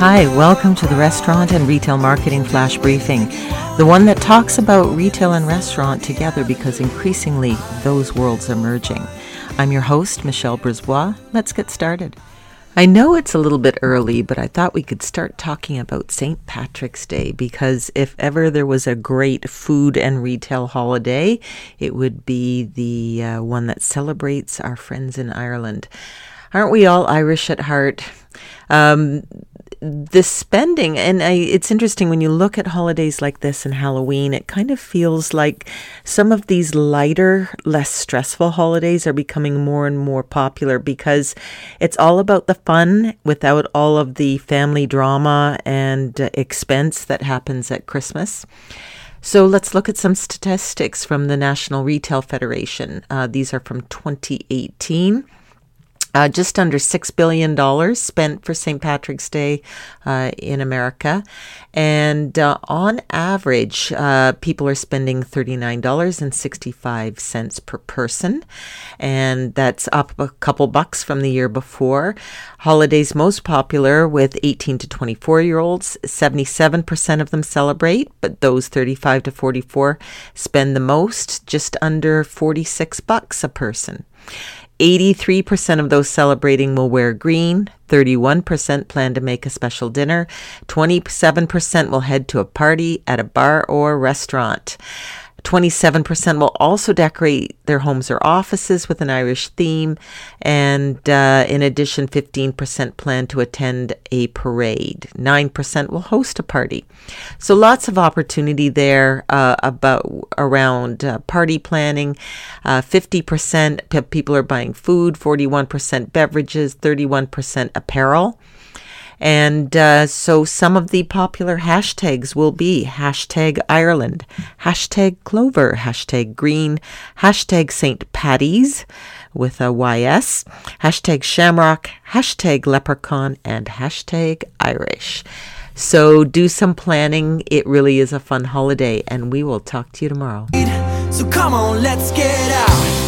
Hi, welcome to the Restaurant and Retail Marketing Flash Briefing, the one that talks about retail and restaurant together because increasingly those worlds are merging. I'm your host, Michelle Brisbois. Let's get started. I know it's a little bit early, but I thought we could start talking about St. Patrick's Day because if ever there was a great food and retail holiday, it would be the uh, one that celebrates our friends in Ireland. Aren't we all Irish at heart? Um, the spending and I, it's interesting when you look at holidays like this and Halloween it kind of feels like some of these lighter less stressful holidays are becoming more and more popular because it's all about the fun without all of the family drama and expense that happens at Christmas so let's look at some statistics from the National Retail Federation. Uh, these are from 2018. Uh, just under $6 billion spent for St. Patrick's Day uh, in America. And uh, on average, uh, people are spending $39.65 per person. And that's up a couple bucks from the year before. Holidays most popular with 18 to 24 year olds. 77% of them celebrate, but those 35 to 44 spend the most, just under 46 bucks a person. 83% of those celebrating will wear green, 31% plan to make a special dinner, 27% will head to a party at a bar or restaurant. 27% will also decorate their homes or offices with an Irish theme. And uh, in addition, 15% plan to attend a parade. 9% will host a party. So lots of opportunity there uh, about around uh, party planning. 50% uh, people are buying food, 41% beverages, 31% apparel. And uh, so some of the popular hashtags will be hashtag Ireland, hashtag Clover, hashtag Green, hashtag St. Patty's with a YS, hashtag Shamrock, hashtag Leprechaun, and hashtag Irish. So do some planning. It really is a fun holiday, and we will talk to you tomorrow. So come on, let's get out.